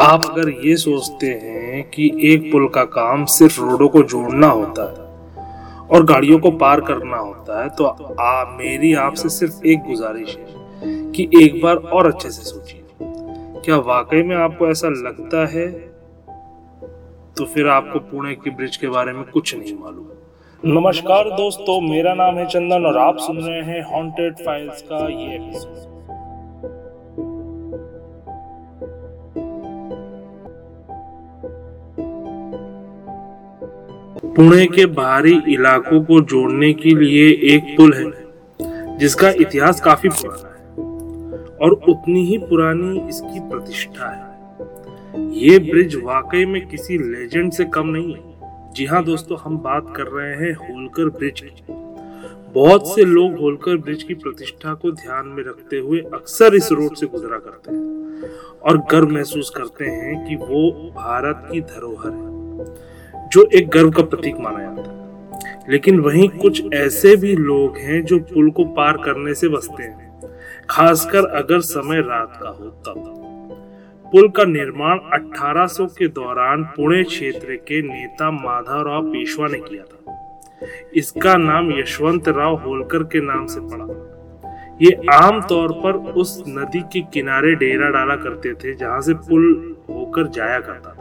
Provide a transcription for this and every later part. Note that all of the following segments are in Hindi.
आप अगर ये सोचते हैं कि एक पुल का काम सिर्फ़ रोडों को जोड़ना होता है और गाड़ियों को पार करना होता है तो आ, मेरी आपसे सिर्फ़ एक गुजारिश है कि एक बार और अच्छे से सोचिए। क्या वाकई में आपको ऐसा लगता है? तो फिर आपको पुणे के ब्रिज के बारे में कुछ नहीं मालूम। नमस्कार दोस्तों मेरा नाम है चंदन और आप सुन रहे हैं हॉन्टेड फाइल्स का ये एपिसोड पुणे के बाहरी इलाकों को जोड़ने के लिए एक पुल है, जिसका इतिहास काफ़ी पुराना है और उतनी ही पुरानी इसकी प्रतिष्ठा है। ये ब्रिज वाकई में किसी लेजेंड से कम नहीं है। जी हाँ दोस्तों, हम बात कर रहे हैं होलकर ब्रिज की। बहुत से लोग होलकर ब्रिज की प्रतिष्ठा को ध्यान में रखते हुए अक्सर इस रोड से गुजरा करते हैं और गर्व महसूस करते हैं कि वो भारत की धरोहर है। जो एक गर्व का प्रतीक माना जाता है। लेकिन वहीं कुछ ऐसे भी लोग हैं जो पुल को पार करने से बचते हैं। खासकर अगर समय रात का हो, तब। पुल का निर्माण 1800 के दौरान पुणे क्षेत्र के नेता माधवराव पेशवा ने किया था। इसका नाम यशवंत राव होलकर के नाम से पड़ा। ये आम तौर पर उस नदी के किनारे डेरा डाला करते थे, जहाँ से पुल होकर जाया करता था।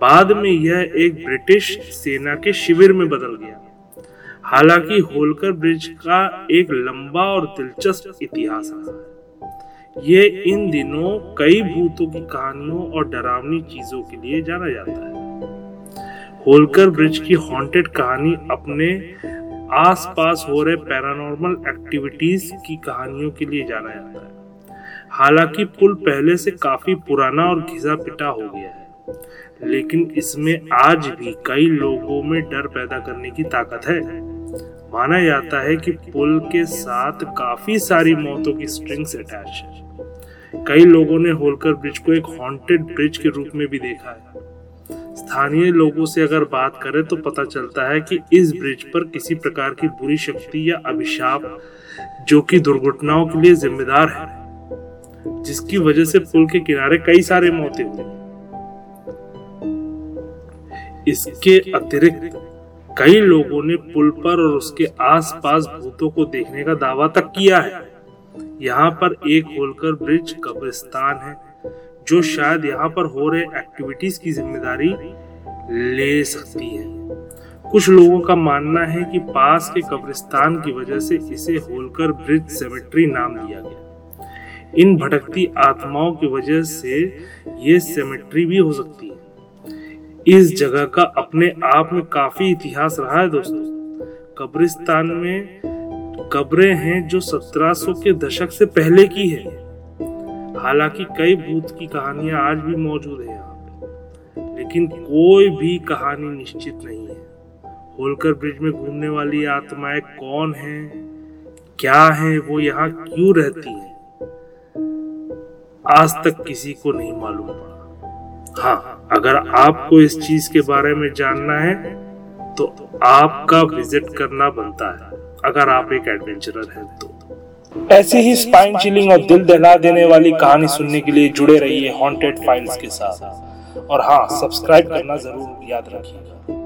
बाद में यह एक ब्रिटिश सेना के शिविर में बदल गया। हालाँकि होलकर ब्रिज का एक लंबा और दिलचस्प इतिहास है। ये इन दिनों कई भूतों की कहानियों और डरावनी चीज़ों के लिए जाना जाता है। होलकर ब्रिज की हॉन्टेड कहानी अपने आसपास हो रहे पैरानॉर्मल एक्टिविटीज़ की कहानियों के लिए जाना जाता है। हालाँकि पुल पहले से काफ़ी पुराना और घिसा पिटा हो गया है। लेकिन इसमें आज भी कई लोगों में डर पैदा करने की ताकत है। माना जाता है कि पुल के साथ काफ़ी सारी मौतों की स्ट्रिंग्स अटैच है। कई लोगों ने होलकर ब्रिज को एक हॉन्टेड ब्रिज के रूप में भी देखा है। स्थानीय लोगों से अगर बात करें तो पता चलता है कि इस ब्रिज पर किसी प्रकार की बुरी शक्ति या अभिशाप, जो कि दुर्घटनाओं के लिए जिम्मेदार है, जिसकी वजह से पुल के किनारे कई सारे मौतें हुई। इसके अतिरिक्त कई लोगों ने पुल पर और उसके आसपास भूतों को देखने का दावा तक किया है। यहाँ पर एक होलकर ब्रिज कब्रिस्तान है, जो शायद यहाँ पर हो रहे एक्टिविटीज़ की ज़िम्मेदारी ले सकती है। कुछ लोगों का मानना है कि पास के कब्रिस्तान की वजह से इसे होलकर ब्रिज सेमेट्री नाम दिया गया। इन भटकती आत्माओं की वजह से ये सेमेट्री भी हो सकती है। इस जगह का अपने आप में काफ़ी इतिहास रहा है दोस्तों। कब्रिस्तान में कब्रें हैं जो 1700 के दशक से पहले की है। हालाँकि कई भूत की कहानियाँ आज भी मौजूद है यहाँ पे, लेकिन कोई भी कहानी निश्चित नहीं है। होलकर ब्रिज में घूमने वाली आत्माएँ कौन हैं, क्या है, वो यहाँ क्यों रहती है, आज तक किसी को नहीं मालूम पड़ा। हाँ अगर आपको इस चीज़ के बारे में जानना है तो आपका विज़िट करना बनता है, अगर आप एक एडवेंचरर हैं तो। ऐसी ही स्पाइन चिलिंग और दिल दहला देने वाली कहानी सुनने के लिए जुड़े रहिए हॉन्टेड फाइल्स के साथ। और हाँ सब्सक्राइब करना ज़रूर याद रखिएगा।